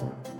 Música